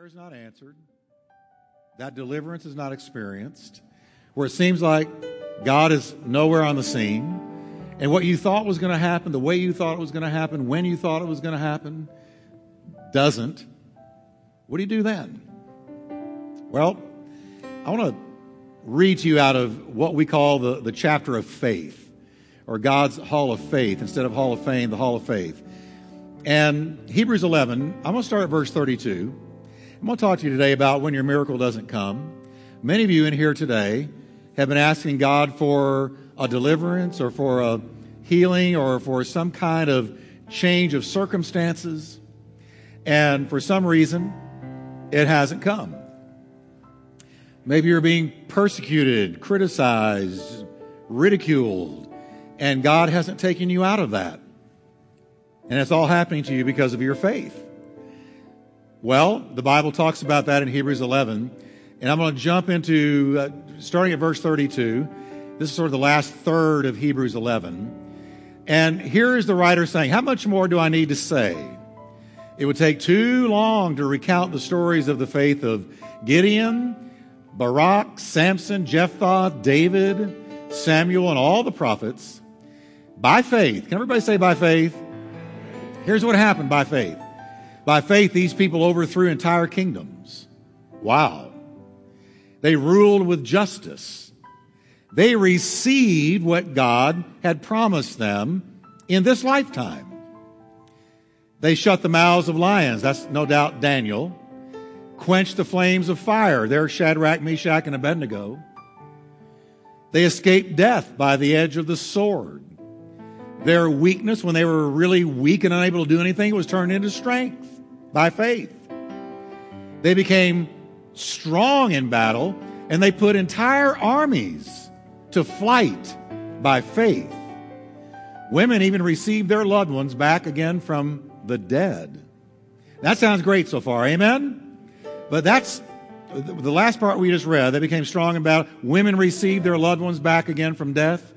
prayer is not answered, that deliverance is not experienced, where it seems like God is nowhere on the scene, and what you thought was going to happen, the way you thought it was going to happen, when you thought it was going to happen, doesn't, what do you do then? Well, I want to read to you out of what we call the, the chapter of faith, or God's Hall of Faith, instead of Hall of Fame, the Hall of Faith. And Hebrews 11, I'm going to start at verse 32. I'm going to talk to you today about when your miracle doesn't come. Many of you in here today have been asking God for a deliverance or for a healing or for some kind of change of circumstances. And for some reason, it hasn't come. Maybe you're being persecuted, criticized, ridiculed, and God hasn't taken you out of that. And it's all happening to you because of your faith. Well, the Bible talks about that in Hebrews 11. And I'm going to jump into, uh, starting at verse 32. This is sort of the last third of Hebrews 11. And here is the writer saying, How much more do I need to say? It would take too long to recount the stories of the faith of Gideon, Barak, Samson, Jephthah, David, Samuel, and all the prophets. By faith. Can everybody say by faith? Here's what happened by faith. By faith, these people overthrew entire kingdoms. Wow. They ruled with justice. They received what God had promised them in this lifetime. They shut the mouths of lions. That's no doubt Daniel. Quenched the flames of fire. There's Shadrach, Meshach, and Abednego. They escaped death by the edge of the sword. Their weakness, when they were really weak and unable to do anything, was turned into strength by faith. They became strong in battle and they put entire armies to flight by faith. Women even received their loved ones back again from the dead. That sounds great so far, amen? But that's the last part we just read. They became strong in battle. Women received their loved ones back again from death.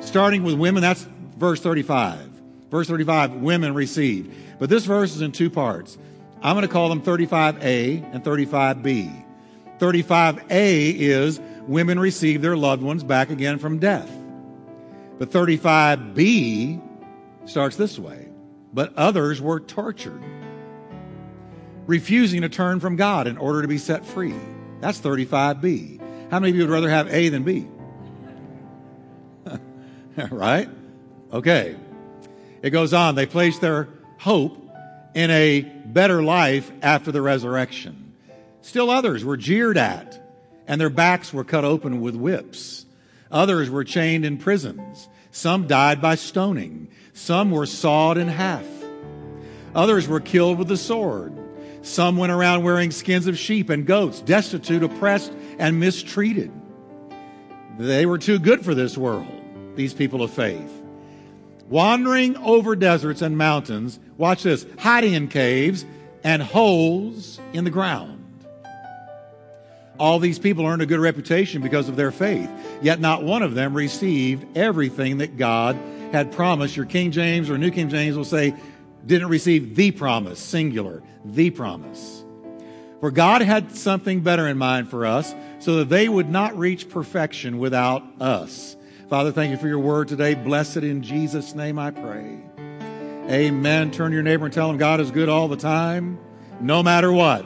Starting with women, that's verse 35. Verse 35, women received. But this verse is in two parts. I'm going to call them 35A and 35B. 35A is women receive their loved ones back again from death. But 35B starts this way. But others were tortured, refusing to turn from God in order to be set free. That's 35B. How many of you would rather have A than B? right? Okay. It goes on. They placed their hope in a better life after the resurrection. Still others were jeered at, and their backs were cut open with whips. Others were chained in prisons. Some died by stoning. Some were sawed in half. Others were killed with the sword. Some went around wearing skins of sheep and goats, destitute, oppressed, and mistreated. They were too good for this world, these people of faith wandering over deserts and mountains. Watch this hiding in caves and holes in the ground. All these people earned a good reputation because of their faith, yet not one of them received everything that God had promised. Your King James or New King James will say, didn't receive the promise, singular, the promise. For God had something better in mind for us so that they would not reach perfection without us. Father, thank you for your word today. Bless it in Jesus' name, I pray. Amen. Turn to your neighbor and tell him God is good all the time, no matter what.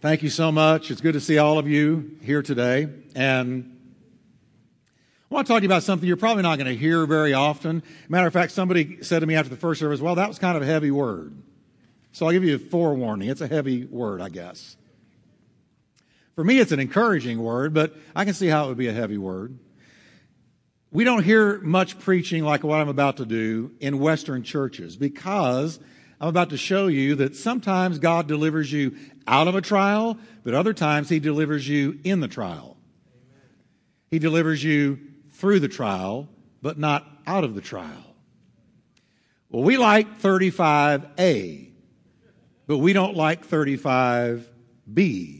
Thank you so much. It's good to see all of you here today. And I want to talk to you about something you're probably not going to hear very often. Matter of fact, somebody said to me after the first service, well, that was kind of a heavy word. So I'll give you a forewarning. It's a heavy word, I guess. For me, it's an encouraging word, but I can see how it would be a heavy word. We don't hear much preaching like what I'm about to do in Western churches because I'm about to show you that sometimes God delivers you out of a trial, but other times He delivers you in the trial. He delivers you through the trial, but not out of the trial. Well, we like 35A, but we don't like 35B.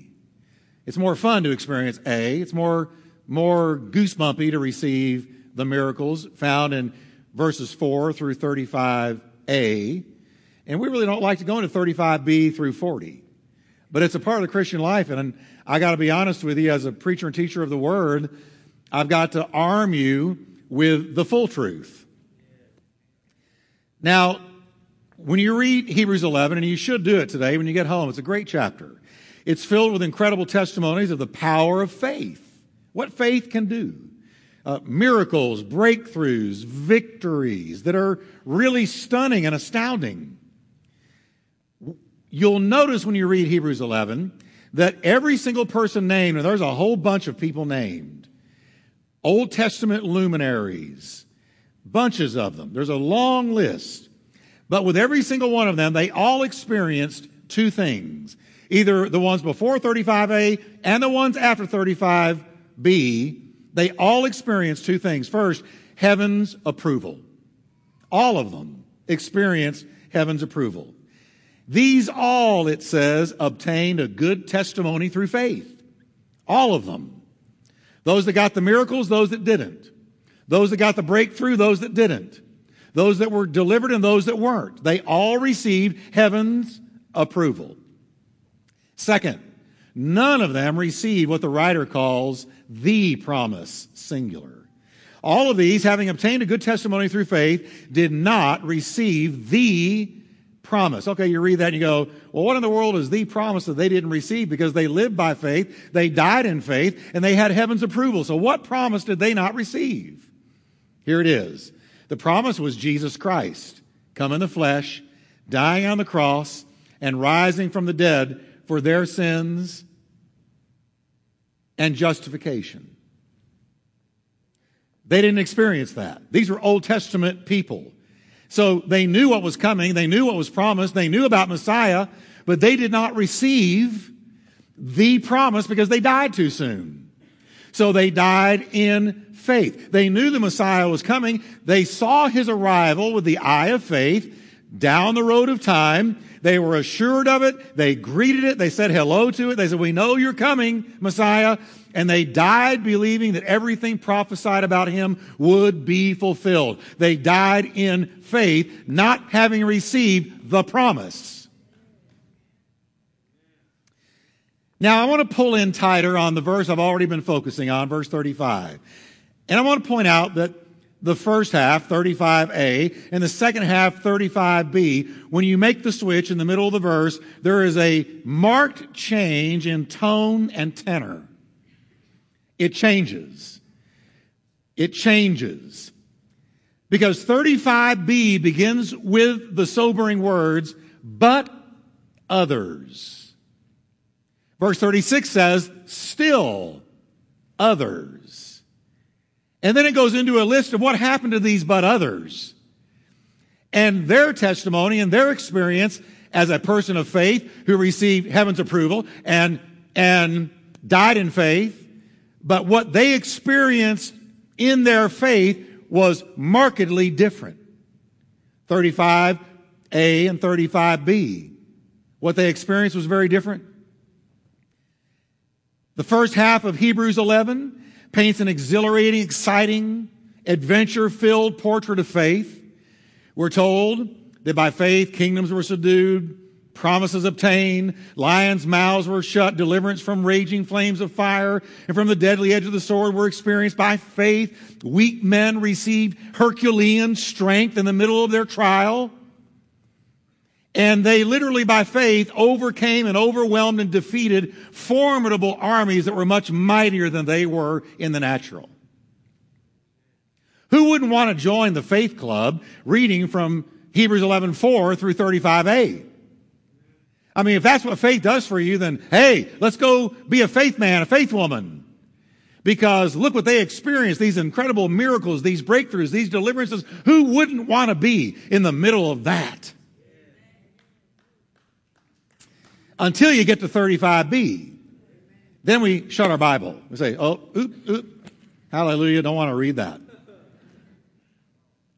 It's more fun to experience A. It's more, more goosebumpy to receive the miracles found in verses 4 through 35a. And we really don't like to go into 35b through 40. But it's a part of the Christian life. And I got to be honest with you, as a preacher and teacher of the word, I've got to arm you with the full truth. Now, when you read Hebrews 11, and you should do it today when you get home, it's a great chapter. It's filled with incredible testimonies of the power of faith, what faith can do. Uh, miracles, breakthroughs, victories that are really stunning and astounding. You'll notice when you read Hebrews 11 that every single person named, and there's a whole bunch of people named, Old Testament luminaries, bunches of them. There's a long list. But with every single one of them, they all experienced two things. Either the ones before 35A and the ones after 35B, they all experience two things. First, heaven's approval. All of them experienced heaven's approval. These all, it says, obtained a good testimony through faith. All of them. Those that got the miracles, those that didn't. Those that got the breakthrough, those that didn't. Those that were delivered and those that weren't. They all received heaven's approval. Second, none of them received what the writer calls the promise, singular. All of these, having obtained a good testimony through faith, did not receive the promise. Okay, you read that and you go, well, what in the world is the promise that they didn't receive? Because they lived by faith, they died in faith, and they had heaven's approval. So what promise did they not receive? Here it is. The promise was Jesus Christ, come in the flesh, dying on the cross, and rising from the dead for their sins and justification. They didn't experience that. These were Old Testament people. So they knew what was coming. They knew what was promised. They knew about Messiah, but they did not receive the promise because they died too soon. So they died in faith. They knew the Messiah was coming. They saw his arrival with the eye of faith down the road of time. They were assured of it. They greeted it. They said hello to it. They said, we know you're coming, Messiah and they died believing that everything prophesied about him would be fulfilled. They died in faith, not having received the promise. Now, I want to pull in tighter on the verse I've already been focusing on, verse 35. And I want to point out that the first half, 35a, and the second half, 35b, when you make the switch in the middle of the verse, there is a marked change in tone and tenor it changes. It changes. Because 35b begins with the sobering words, but others. Verse 36 says, still others. And then it goes into a list of what happened to these but others. And their testimony and their experience as a person of faith who received heaven's approval and, and died in faith but what they experienced in their faith was markedly different. 35A and 35B. What they experienced was very different. The first half of Hebrews 11 paints an exhilarating, exciting, adventure filled portrait of faith. We're told that by faith kingdoms were subdued, promises obtained, lions' mouths were shut, deliverance from raging flames of fire, and from the deadly edge of the sword were experienced by faith. Weak men received Herculean strength in the middle of their trial. And they literally by faith overcame and overwhelmed and defeated formidable armies that were much mightier than they were in the natural. Who wouldn't want to join the faith club reading from Hebrews 11:4 through 35a? I mean, if that's what faith does for you, then hey, let's go be a faith man, a faith woman. Because look what they experienced, these incredible miracles, these breakthroughs, these deliverances. Who wouldn't want to be in the middle of that? Until you get to 35b. Then we shut our Bible. We say, oh, oop, oop, hallelujah, don't want to read that.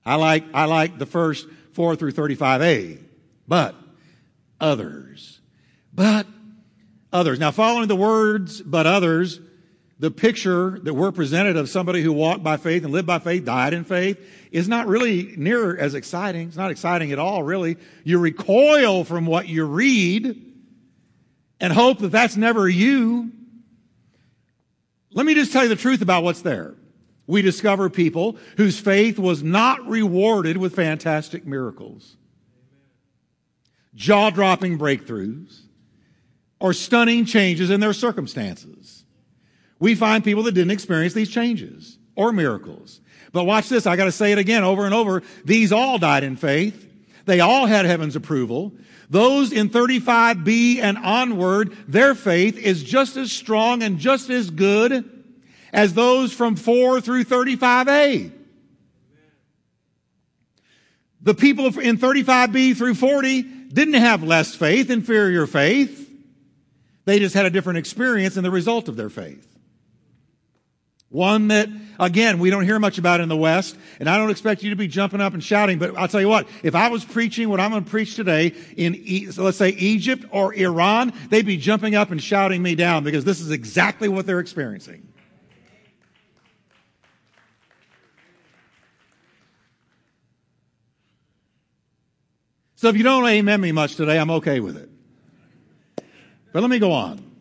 I like, I like the first four through 35a. But others. But others. Now, following the words, but others, the picture that we're presented of somebody who walked by faith and lived by faith, died in faith, is not really near as exciting. It's not exciting at all, really. You recoil from what you read and hope that that's never you. Let me just tell you the truth about what's there. We discover people whose faith was not rewarded with fantastic miracles, jaw dropping breakthroughs, or stunning changes in their circumstances. We find people that didn't experience these changes or miracles. But watch this. I got to say it again over and over. These all died in faith. They all had heaven's approval. Those in 35b and onward, their faith is just as strong and just as good as those from 4 through 35a. The people in 35b through 40 didn't have less faith, inferior faith. They just had a different experience in the result of their faith. One that, again, we don't hear much about in the West, and I don't expect you to be jumping up and shouting, but I'll tell you what, if I was preaching what I'm going to preach today in, let's say Egypt or Iran, they'd be jumping up and shouting me down because this is exactly what they're experiencing. So if you don't amen me much today, I'm okay with it. But let me go on.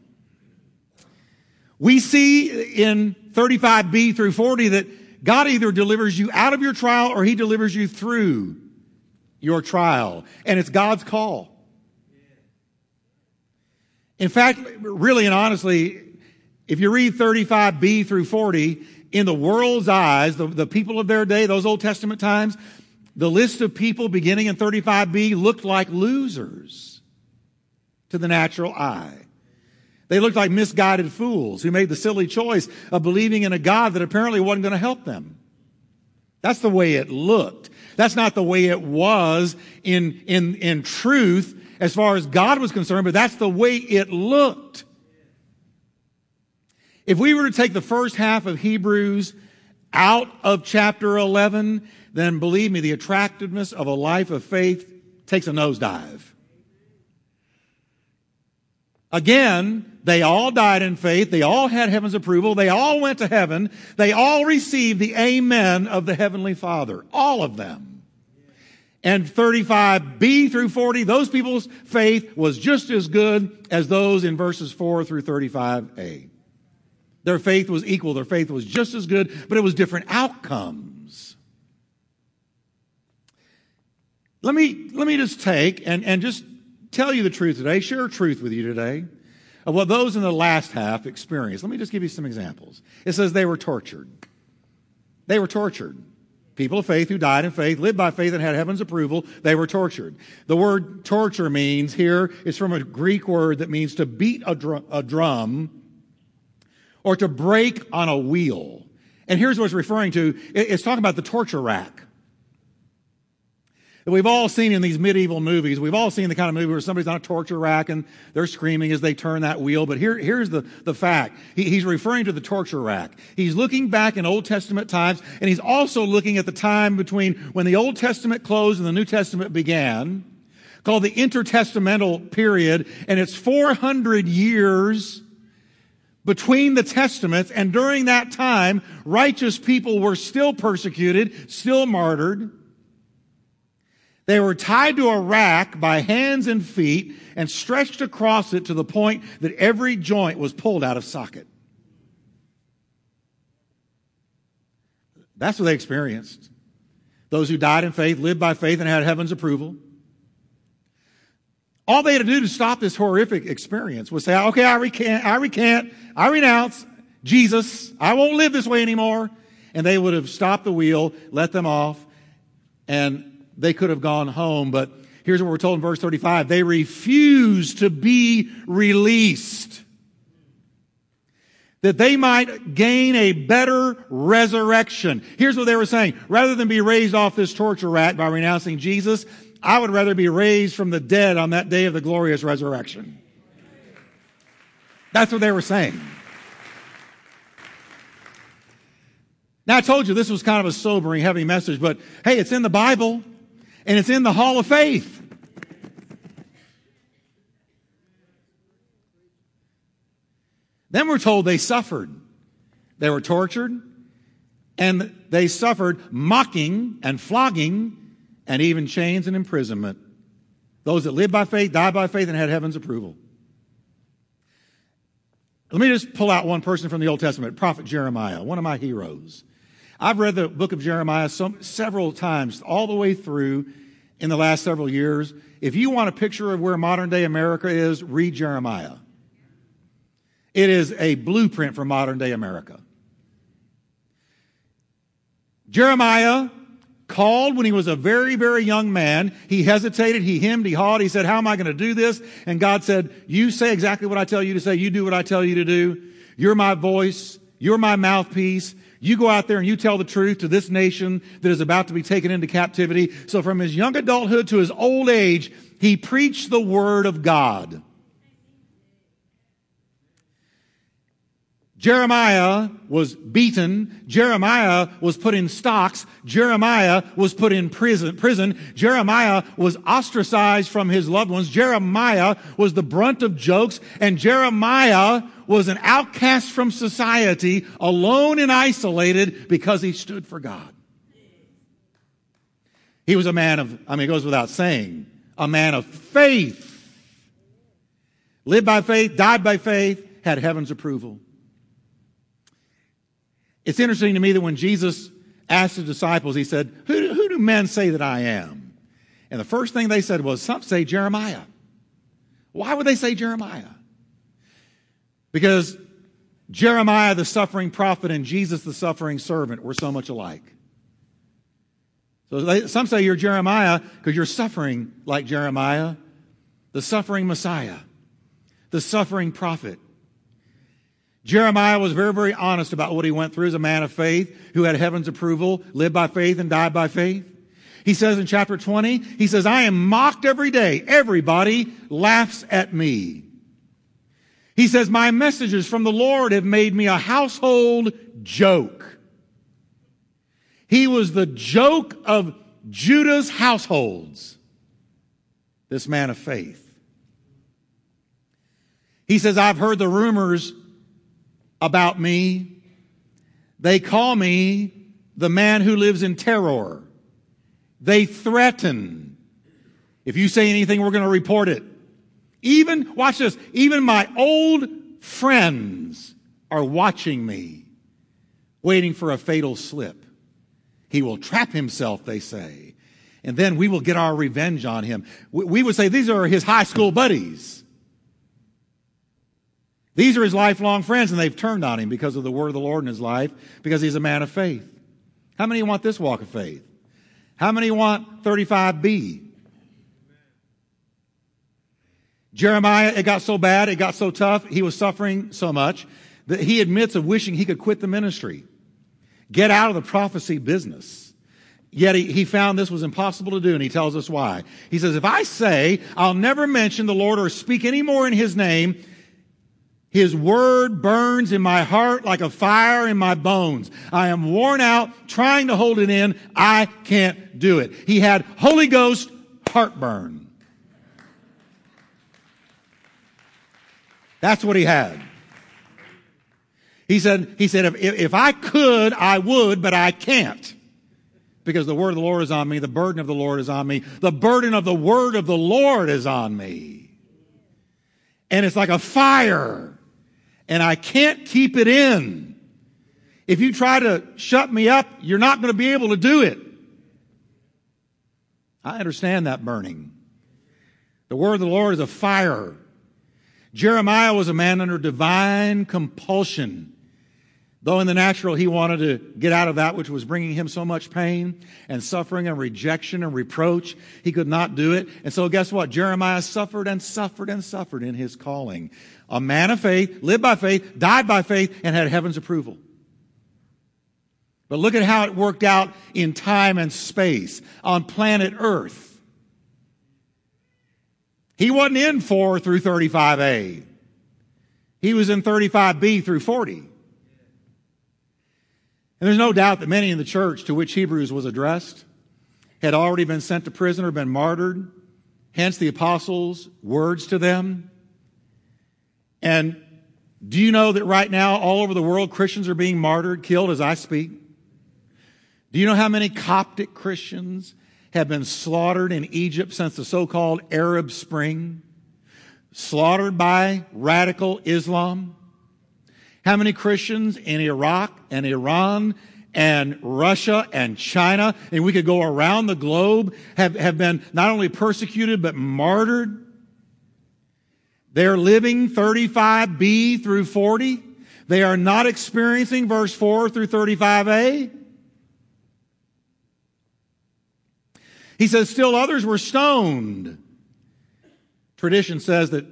We see in 35b through 40 that God either delivers you out of your trial or he delivers you through your trial. And it's God's call. In fact, really and honestly, if you read 35b through 40, in the world's eyes, the, the people of their day, those Old Testament times, the list of people beginning in 35b looked like losers to the natural eye. They looked like misguided fools who made the silly choice of believing in a God that apparently wasn't going to help them. That's the way it looked. That's not the way it was in, in, in truth as far as God was concerned, but that's the way it looked. If we were to take the first half of Hebrews out of chapter 11 then believe me, the attractiveness of a life of faith takes a nosedive. Again, they all died in faith. They all had heaven's approval. They all went to heaven. They all received the amen of the Heavenly Father. All of them. And 35b through 40, those people's faith was just as good as those in verses 4 through 35a. Their faith was equal. Their faith was just as good, but it was different outcomes. Let me, let me just take and, and just tell you the truth today, share truth with you today of what those in the last half experienced. Let me just give you some examples. It says they were tortured. They were tortured. People of faith who died in faith, lived by faith, and had heaven's approval, they were tortured. The word torture means here is from a Greek word that means to beat a, a drum or to break on a wheel. And here's what it's referring to it's talking about the torture rack that we've all seen in these medieval movies. We've all seen the kind of movie where somebody's on a torture rack and they're screaming as they turn that wheel. But here, here's the, the fact. He, he's referring to the torture rack. He's looking back in Old Testament times and he's also looking at the time between when the Old Testament closed and the New Testament began called the intertestamental period. And it's 400 years between the testaments. And during that time, righteous people were still persecuted, still martyred. They were tied to a rack by hands and feet and stretched across it to the point that every joint was pulled out of socket. That's what they experienced. Those who died in faith, lived by faith, and had heaven's approval. All they had to do to stop this horrific experience was say, okay, I recant, I recant, I renounce Jesus. I won't live this way anymore. And they would have stopped the wheel, let them off, and they could have gone home, but here's what we're told in verse 35. They refused to be released. That they might gain a better resurrection. Here's what they were saying. Rather than be raised off this torture rack by renouncing Jesus, I would rather be raised from the dead on that day of the glorious resurrection. That's what they were saying. Now, I told you this was kind of a sobering, heavy message, but hey, it's in the Bible and it's in the hall of faith. Then we're told they suffered. They were tortured and they suffered mocking and flogging and even chains and imprisonment. Those that lived by faith, died by faith, and had heaven's approval. Let me just pull out one person from the Old Testament, Prophet Jeremiah, one of my heroes. I've read the book of Jeremiah so, several times, all the way through in the last several years. If you want a picture of where modern day America is, read Jeremiah. It is a blueprint for modern day America. Jeremiah called when he was a very, very young man. He hesitated, he hemmed, he hawed, he said, How am I going to do this? And God said, You say exactly what I tell you to say, you do what I tell you to do. You're my voice, you're my mouthpiece. You go out there and you tell the truth to this nation that is about to be taken into captivity. So from his young adulthood to his old age, he preached the word of God. Jeremiah was beaten. Jeremiah was put in stocks. Jeremiah was put in prison, prison. Jeremiah was ostracized from his loved ones. Jeremiah was the brunt of jokes. And Jeremiah was an outcast from society, alone and isolated because he stood for God. He was a man of, I mean, it goes without saying, a man of faith. Lived by faith, died by faith, had heaven's approval. It's interesting to me that when Jesus asked the disciples, he said, who, who do men say that I am? And the first thing they said was, Some say Jeremiah. Why would they say Jeremiah? Because Jeremiah, the suffering prophet, and Jesus, the suffering servant, were so much alike. So they, some say you're Jeremiah because you're suffering like Jeremiah, the suffering Messiah, the suffering prophet. Jeremiah was very, very honest about what he went through as a man of faith who had heaven's approval, lived by faith and died by faith. He says in chapter 20, he says, I am mocked every day. Everybody laughs at me. He says, my messages from the Lord have made me a household joke. He was the joke of Judah's households. This man of faith. He says, I've heard the rumors about me. They call me the man who lives in terror. They threaten. If you say anything, we're going to report it. Even, watch this, even my old friends are watching me, waiting for a fatal slip. He will trap himself, they say. And then we will get our revenge on him. We would say these are his high school buddies. These are his lifelong friends, and they've turned on him because of the word of the Lord in his life, because he's a man of faith. How many want this walk of faith? How many want 35B? Jeremiah, it got so bad, it got so tough, he was suffering so much that he admits of wishing he could quit the ministry, get out of the prophecy business. Yet he, he found this was impossible to do, and he tells us why. He says, If I say I'll never mention the Lord or speak any more in his name, his word burns in my heart like a fire in my bones. I am worn out trying to hold it in. I can't do it. He had Holy Ghost heartburn. That's what he had. He said, he said, if, if I could, I would, but I can't. Because the word of the Lord is on me. The burden of the Lord is on me. The burden of the word of the Lord is on me. And it's like a fire and I can't keep it in. If you try to shut me up, you're not going to be able to do it. I understand that burning. The word of the Lord is a fire. Jeremiah was a man under divine compulsion. Though in the natural he wanted to get out of that which was bringing him so much pain and suffering and rejection and reproach, he could not do it. And so guess what? Jeremiah suffered and suffered and suffered in his calling a man of faith, lived by faith, died by faith, and had heaven's approval. But look at how it worked out in time and space on planet Earth. He wasn't in 4 through 35A. He was in 35B through 40. And there's no doubt that many in the church to which Hebrews was addressed had already been sent to prison or been martyred. Hence the apostles' words to them. And Do you know that right now, all over the world, Christians are being martyred, killed as I speak? Do you know how many Coptic Christians have been slaughtered in Egypt since the so called Arab Spring? Slaughtered by radical Islam? How many Christians in Iraq and Iran and Russia and China, and we could go around the globe, have, have been not only persecuted but martyred? They're living 35b through 40. They are not experiencing verse 4 through 35a. He says, still others were stoned. Tradition says that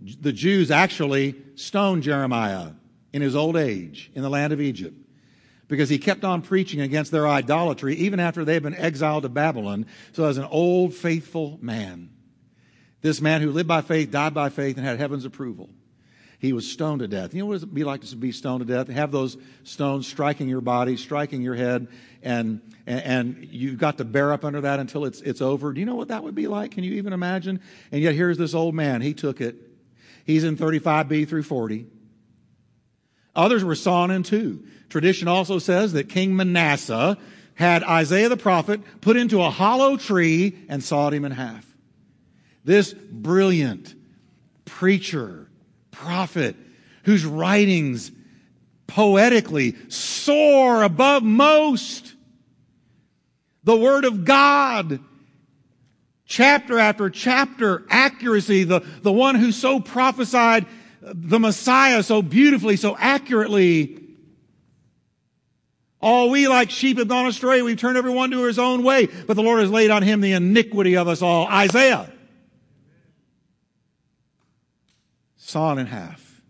the Jews actually stoned Jeremiah in his old age in the land of Egypt because he kept on preaching against their idolatry even after they had been exiled to Babylon. So, as an old faithful man, this man who lived by faith, died by faith, and had heaven's approval. He was stoned to death. You know what it would be like to be stoned to death? Have those stones striking your body, striking your head, and, and, and you've got to bear up under that until it's, it's over. Do you know what that would be like? Can you even imagine? And yet here's this old man. He took it. He's in 35b through 40. Others were sawn in two. Tradition also says that King Manasseh had Isaiah the prophet put into a hollow tree and sawed him in half. This brilliant preacher, prophet, whose writings poetically soar above most. The Word of God, chapter after chapter, accuracy, the, the one who so prophesied the Messiah so beautifully, so accurately. All we like sheep have gone astray. We've turned everyone to his own way, but the Lord has laid on him the iniquity of us all. Isaiah. Sawn in half.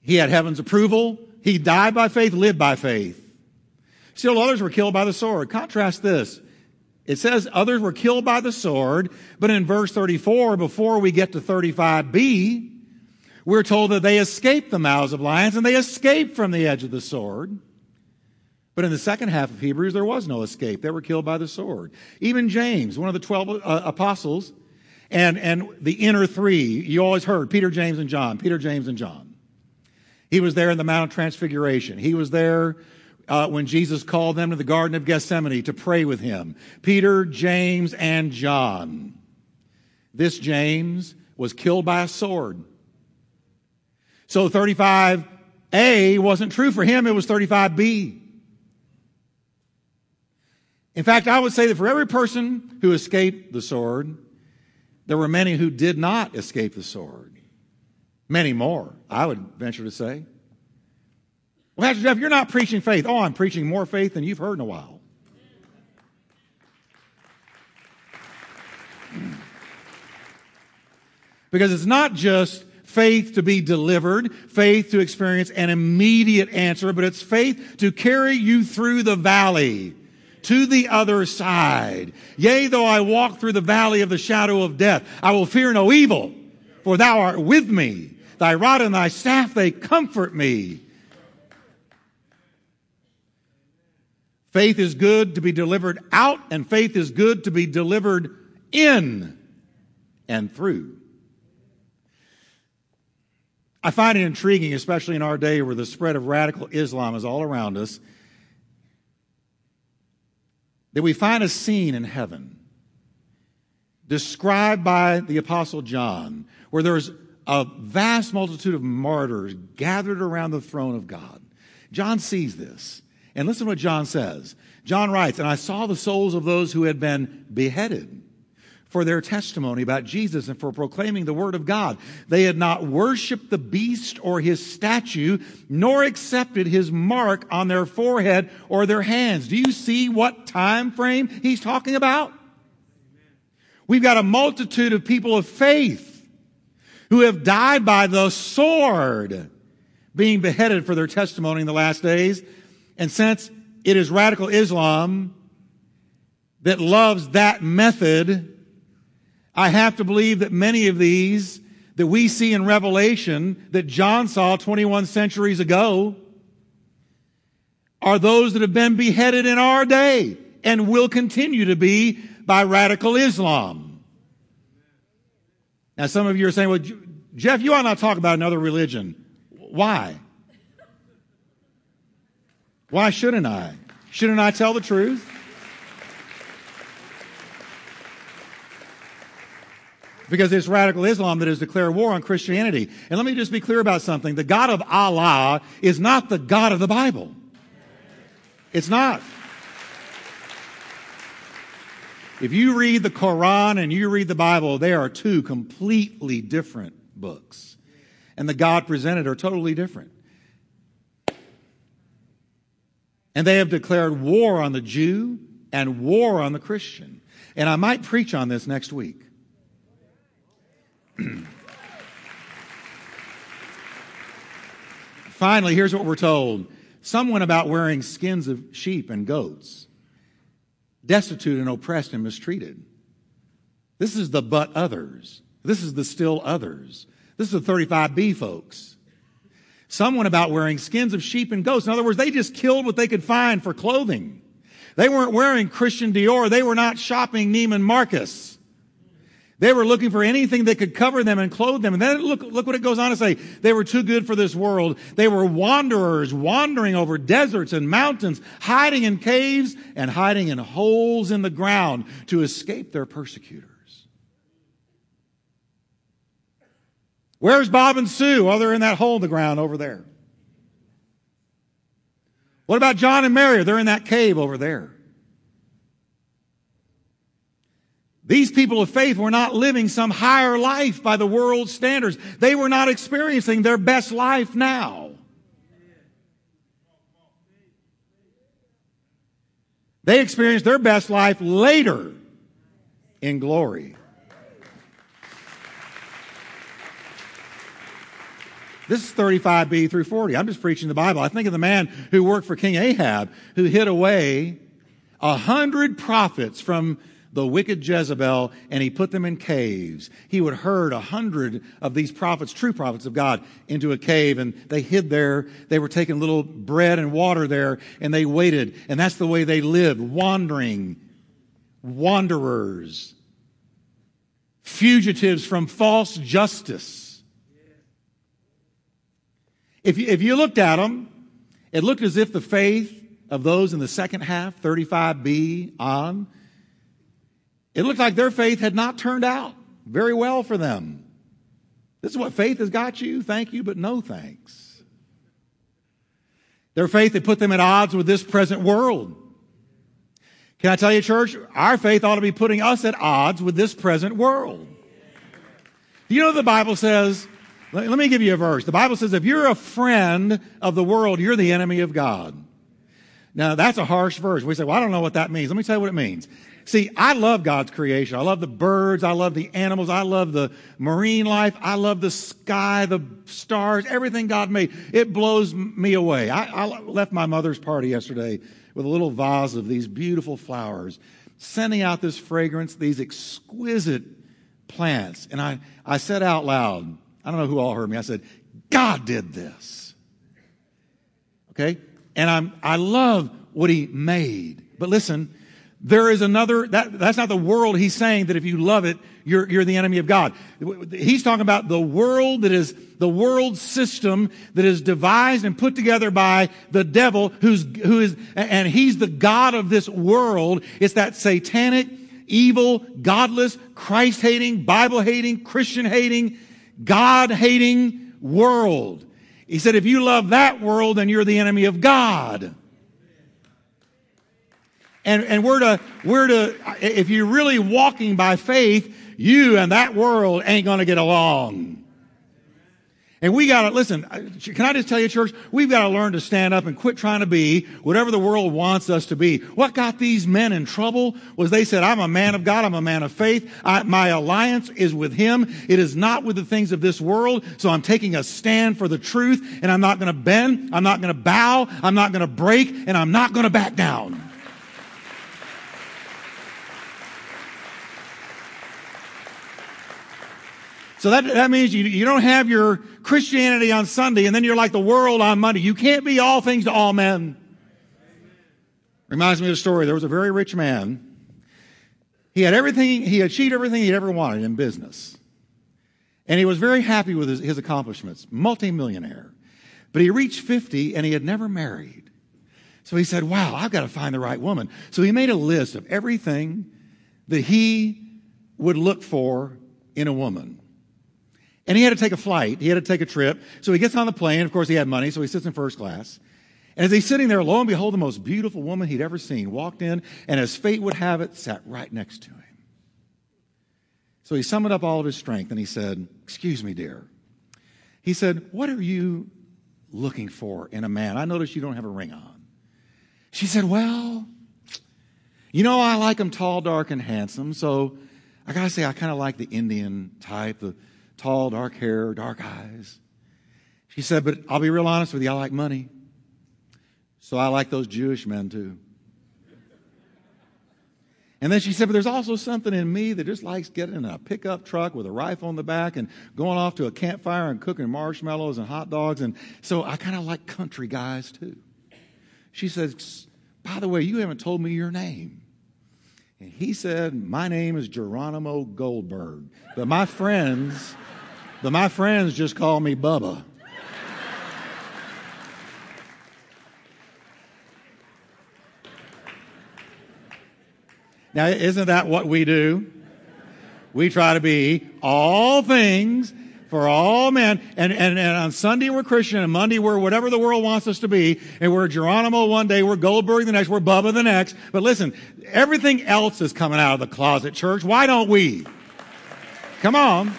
He had heaven's approval. He died by faith, lived by faith. Still others were killed by the sword. Contrast this. It says others were killed by the sword, but in verse 34, before we get to 35b, we're told that they escaped the mouths of lions and they escaped from the edge of the sword. But in the second half of Hebrews, there was no escape. They were killed by the sword. Even James, one of the 12 uh, apostles, and, and the inner three, you always heard Peter, James, and John, Peter, James, and John. He was there in the Mount of Transfiguration. He was there uh, when Jesus called them to the Garden of Gethsemane to pray with him. Peter, James, and John. This James was killed by a sword. So 35A wasn't true for him, it was 35B. In fact, I would say that for every person who escaped the sword, there were many who did not escape the sword. Many more, I would venture to say. Well, Pastor Jeff, you're not preaching faith. Oh, I'm preaching more faith than you've heard in a while. Because it's not just faith to be delivered, faith to experience an immediate answer, but it's faith to carry you through the valley to the other side. Yea, though I walk through the valley of the shadow of death, I will fear no evil, for thou art with me. Thy rod and thy staff, they comfort me. Faith is good to be delivered out, and faith is good to be delivered in and through. I find it intriguing, especially in our day where the spread of radical Islam is all around us, that we find a scene in heaven described by the Apostle John where there's a vast multitude of martyrs gathered around the throne of God. John sees this. And listen to what John says. John writes, And I saw the souls of those who had been beheaded for their testimony about Jesus and for proclaiming the word of God. They had not worshiped the beast or his statue, nor accepted his mark on their forehead or their hands. Do you see what time frame he's talking about? We've got a multitude of people of faith who have died by the sword being beheaded for their testimony in the last days. And since it is radical Islam that loves that method, I have to believe that many of these that we see in Revelation that John saw 21 centuries ago are those that have been beheaded in our day and will continue to be by radical Islam. Now, some of you are saying, well, Jeff, you ought not talk about another religion. Why? Why shouldn't I? Shouldn't I tell the truth? Because it's radical Islam that has declared war on Christianity. And let me just be clear about something. The God of Allah is not the God of the Bible. It's not. If you read the Quran and you read the Bible, they are two completely different books. And the God presented are totally different. And they have declared war on the Jew and war on the Christian. And I might preach on this next week. Finally, here's what we're told. Some went about wearing skins of sheep and goats, destitute and oppressed and mistreated. This is the but others. This is the still others. This is the 35B folks. Some went about wearing skins of sheep and goats. In other words, they just killed what they could find for clothing. They weren't wearing Christian Dior. They were not shopping Neiman Marcus. They were looking for anything that could cover them and clothe them. And then look, look what it goes on to say. They were too good for this world. They were wanderers, wandering over deserts and mountains, hiding in caves and hiding in holes in the ground to escape their persecutors. Where's Bob and Sue? Well, they're in that hole in the ground over there. What about John and Mary? They're in that cave over there. These people of faith were not living some higher life by the world's standards. They were not experiencing their best life now. They experienced their best life later in glory. This is 35b through 40. I'm just preaching the Bible. I think of the man who worked for King Ahab, who hid away a hundred prophets from the wicked Jezebel and he put them in caves. He would herd a hundred of these prophets, true prophets of God, into a cave and they hid there. They were taking little bread and water there and they waited. And that's the way they lived, wandering, wanderers, fugitives from false justice. If you, if you looked at them, it looked as if the faith of those in the second half, 35b on, it looked like their faith had not turned out very well for them. This is what faith has got you. Thank you, but no thanks. Their faith had put them at odds with this present world. Can I tell you, church, our faith ought to be putting us at odds with this present world. Do you know the Bible says? Let me give you a verse. The Bible says, if you're a friend of the world, you're the enemy of God. Now, that's a harsh verse. We say, well, I don't know what that means. Let me tell you what it means. See, I love God's creation. I love the birds. I love the animals. I love the marine life. I love the sky, the stars, everything God made. It blows me away. I, I left my mother's party yesterday with a little vase of these beautiful flowers, sending out this fragrance, these exquisite plants. And I, I said out loud, I don't know who all heard me. I said, God did this. Okay? And I'm, I love what he made. But listen, there is another, that, that's not the world he's saying that if you love it, you're, you're the enemy of God. He's talking about the world that is the world system that is devised and put together by the devil who's, who is, and he's the God of this world. It's that satanic, evil, godless, Christ hating, Bible hating, Christian hating, God hating world. He said, if you love that world, then you're the enemy of God. And, and we're to, we're to, if you're really walking by faith, you and that world ain't going to get along. And we got to, listen, can I just tell you, church, we've got to learn to stand up and quit trying to be whatever the world wants us to be. What got these men in trouble was they said, I'm a man of God, I'm a man of faith, I, my alliance is with Him. It is not with the things of this world, so I'm taking a stand for the truth, and I'm not going to bend, I'm not going to bow, I'm not going to break, and I'm not going to back down. So that, that means you, you don't have your Christianity on Sunday and then you're like the world on Monday. You can't be all things to all men. Reminds me of a story. There was a very rich man. He had everything, he achieved everything he'd ever wanted in business. And he was very happy with his, his accomplishments, multimillionaire. But he reached 50 and he had never married. So he said, Wow, I've got to find the right woman. So he made a list of everything that he would look for in a woman. And he had to take a flight. He had to take a trip. So he gets on the plane. Of course, he had money, so he sits in first class. And as he's sitting there, lo and behold, the most beautiful woman he'd ever seen walked in, and as fate would have it, sat right next to him. So he summoned up all of his strength and he said, Excuse me, dear. He said, What are you looking for in a man? I notice you don't have a ring on. She said, Well, you know, I like him tall, dark, and handsome, so I gotta say, I kind of like the Indian type, the tall, dark hair, dark eyes. She said, But I'll be real honest with you, I like money. So I like those Jewish men too. And then she said, but there's also something in me that just likes getting in a pickup truck with a rifle in the back and going off to a campfire and cooking marshmallows and hot dogs. And so I kind of like country guys too. She says, by the way, you haven't told me your name. And he said, my name is Geronimo Goldberg. But my friends, but my friends just call me Bubba. Now, isn't that what we do? We try to be all things for all men. And, and, and on Sunday we're Christian, and Monday we're whatever the world wants us to be. And we're Geronimo one day, we're Goldberg the next, we're Bubba the next. But listen, everything else is coming out of the closet, church. Why don't we? Come on.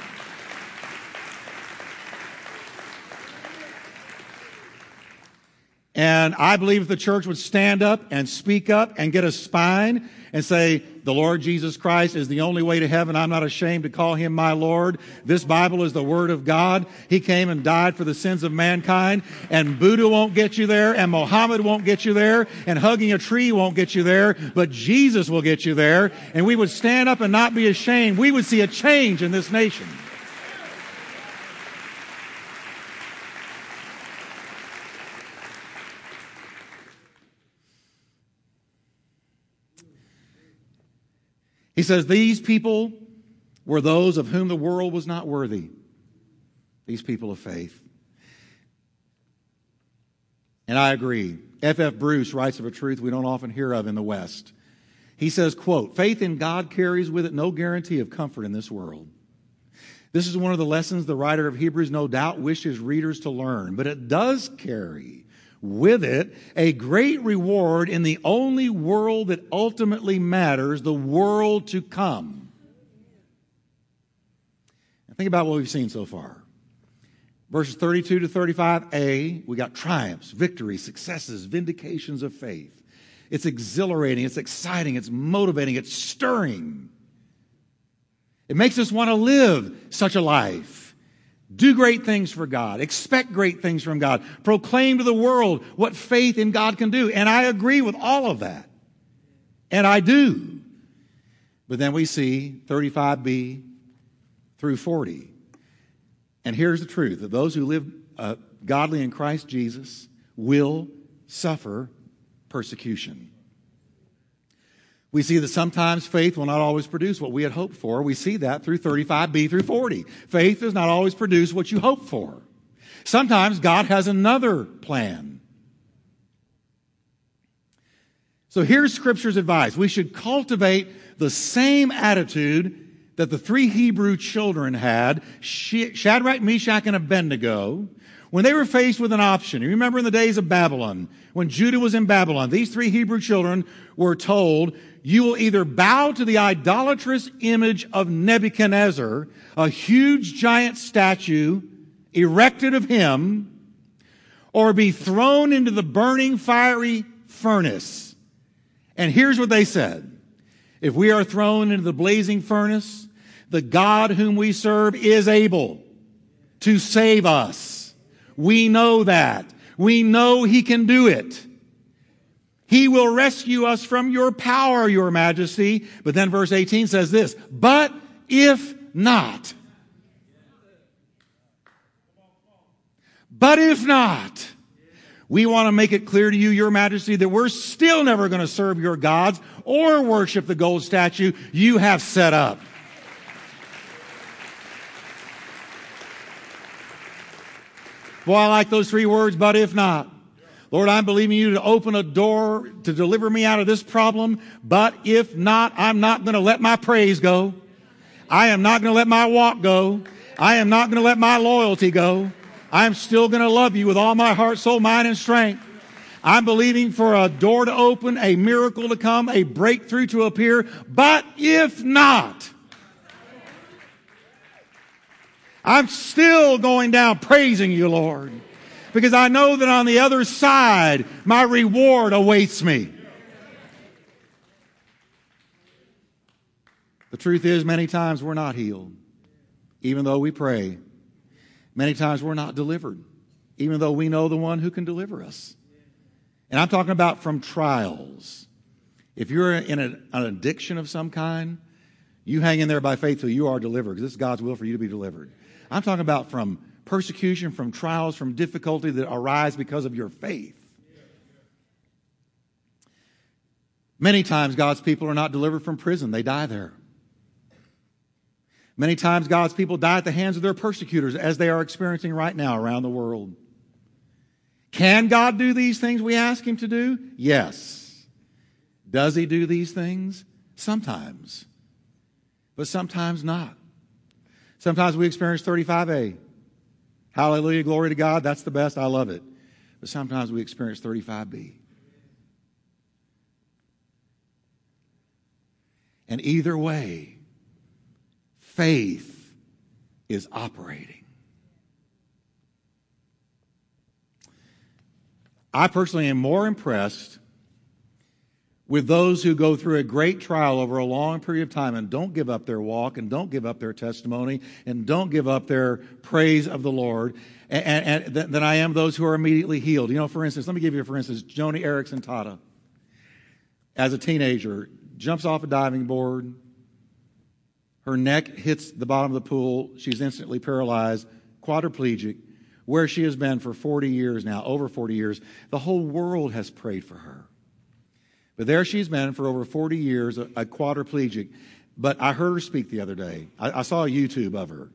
And I believe the church would stand up and speak up and get a spine and say, the Lord Jesus Christ is the only way to heaven. I'm not ashamed to call him my Lord. This Bible is the Word of God. He came and died for the sins of mankind. And Buddha won't get you there, and Mohammed won't get you there, and hugging a tree won't get you there, but Jesus will get you there. And we would stand up and not be ashamed. We would see a change in this nation. He says, These people were those of whom the world was not worthy. These people of faith. And I agree. F. F. Bruce writes of a truth we don't often hear of in the West. He says, quote, faith in God carries with it no guarantee of comfort in this world. This is one of the lessons the writer of Hebrews no doubt wished his readers to learn, but it does carry with it a great reward in the only world that ultimately matters, the world to come. Now think about what we've seen so far. Verses 32 to 35a, we got triumphs, victories, successes, vindications of faith. It's exhilarating, it's exciting, it's motivating, it's stirring. It makes us want to live such a life. Do great things for God. Expect great things from God. Proclaim to the world what faith in God can do. And I agree with all of that. And I do. But then we see 35b through 40. And here's the truth that those who live uh, godly in Christ Jesus will suffer persecution. We see that sometimes faith will not always produce what we had hoped for. We see that through 35b through 40. Faith does not always produce what you hope for. Sometimes God has another plan. So here's Scripture's advice. We should cultivate the same attitude that the three Hebrew children had Shadrach, Meshach, and Abednego when they were faced with an option. You remember in the days of Babylon, when Judah was in Babylon, these three Hebrew children were told, you will either bow to the idolatrous image of Nebuchadnezzar, a huge giant statue erected of him, or be thrown into the burning fiery furnace. And here's what they said. If we are thrown into the blazing furnace, the God whom we serve is able to save us. We know that. We know he can do it. He will rescue us from your power, your majesty. But then verse 18 says this, but if not, but if not, we want to make it clear to you, your majesty, that we're still never going to serve your gods or worship the gold statue you have set up. Boy, I like those three words, but if not. Lord, I'm believing you to open a door to deliver me out of this problem, but if not, I'm not going to let my praise go. I am not going to let my walk go. I am not going to let my loyalty go. I'm still going to love you with all my heart, soul, mind, and strength. I'm believing for a door to open, a miracle to come, a breakthrough to appear. But if not, I'm still going down praising you, Lord, because I know that on the other side, my reward awaits me. The truth is, many times we're not healed, even though we pray. Many times we're not delivered, even though we know the one who can deliver us. And I'm talking about from trials. If you're in an, an addiction of some kind, you hang in there by faith till you are delivered, because it's God's will for you to be delivered. I'm talking about from persecution, from trials, from difficulty that arise because of your faith. Many times God's people are not delivered from prison, they die there. Many times God's people die at the hands of their persecutors as they are experiencing right now around the world. Can God do these things we ask Him to do? Yes. Does He do these things? Sometimes. But sometimes not. Sometimes we experience 35A. Hallelujah, glory to God. That's the best. I love it. But sometimes we experience 35B. And either way, faith is operating. I personally am more impressed with those who go through a great trial over a long period of time and don't give up their walk and don't give up their testimony and don't give up their praise of the Lord and, and, and than I am those who are immediately healed. You know, for instance, let me give you, for instance, Joni Eareckson Tada. As a teenager, jumps off a diving board. Her neck hits the bottom of the pool. She's instantly paralyzed, quadriplegic where she has been for 40 years now, over 40 years. The whole world has prayed for her. But there she's been for over 40 years, a, a quadriplegic. But I heard her speak the other day. I, I saw a YouTube of her.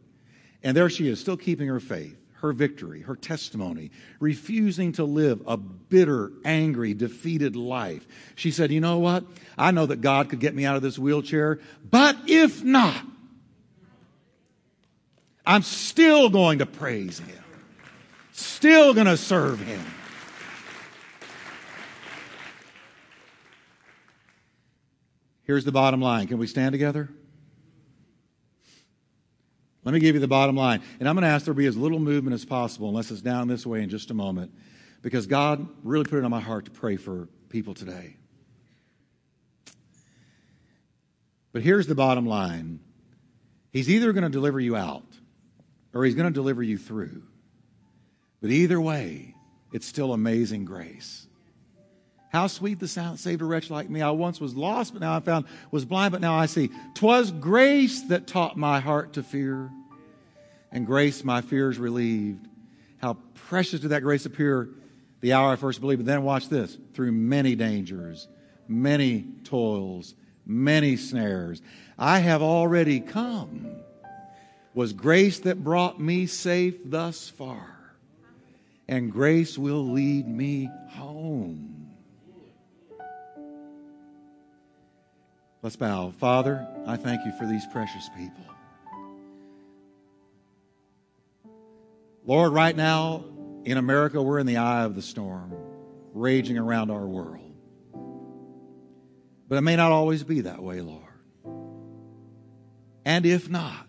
And there she is, still keeping her faith, her victory, her testimony, refusing to live a bitter, angry, defeated life. She said, You know what? I know that God could get me out of this wheelchair, but if not, I'm still going to praise Him still going to serve him. Here's the bottom line. Can we stand together? Let me give you the bottom line. And I'm going to ask there be as little movement as possible, unless it's down this way in just a moment, because God really put it on my heart to pray for people today. But here's the bottom line He's either going to deliver you out or He's going to deliver you through. But either way, it's still amazing grace. How sweet the sound saved a wretch like me. I once was lost, but now I found, was blind, but now I see. Twas grace that taught my heart to fear, and grace my fears relieved. How precious did that grace appear the hour I first believed. But then watch this through many dangers, many toils, many snares. I have already come. Was grace that brought me safe thus far and grace will lead me home. Let's bow. Father, I thank you for these precious people. Lord, right now in America, we're in the eye of the storm, raging around our world. But it may not always be that way, Lord. And if not,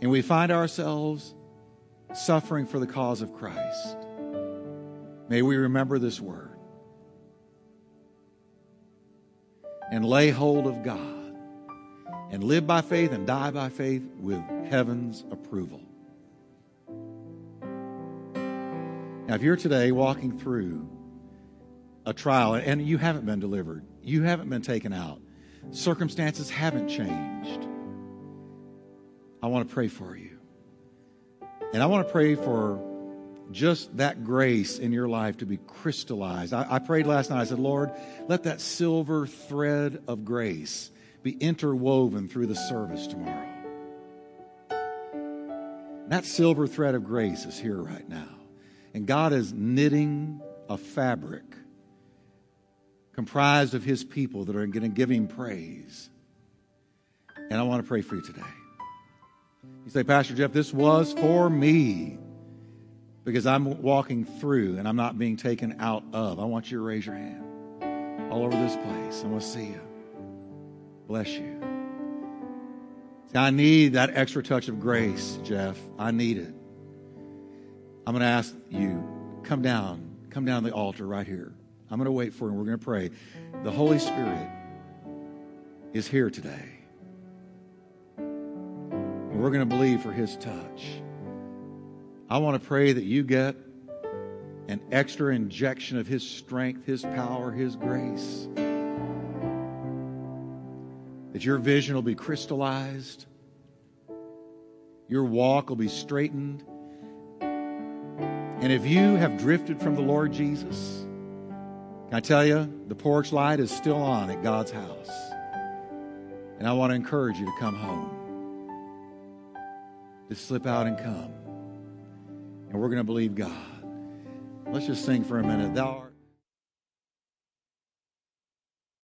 and we find ourselves suffering for the cause of Christ. May we remember this word and lay hold of God and live by faith and die by faith with heaven's approval. Now, if you're today walking through a trial and you haven't been delivered, you haven't been taken out, circumstances haven't changed, I want to pray for you. And I want to pray for just that grace in your life to be crystallized. I, I, prayed last night. I said, Lord, let that silver thread of grace be interwoven through the service tomorrow. That silver thread of grace is here right now. And God is knitting a fabric comprised of his people that are going to give him praise. And I want to pray for you today. You say, Pastor Jeff, this was for me because I'm walking through and I'm not being taken out of. I want you to raise your hand all over this place. I want to see you. Bless you. See, I need that extra touch of grace, Jeff. I need it. I'm going to ask you, come down, come down to the altar right here. I'm going to wait for you. We're going to pray. The Holy Spirit is here today. We're going to believe for his touch. I want to pray that you get an extra injection of his strength, his power, his grace. That your vision will be crystallized, your walk will be straightened. And if you have drifted from the Lord Jesus, I tell you, the porch light is still on at God's house. And I want to encourage you to come home. To slip out and come. And we're going to believe God. Let's just sing for a minute. Thou art.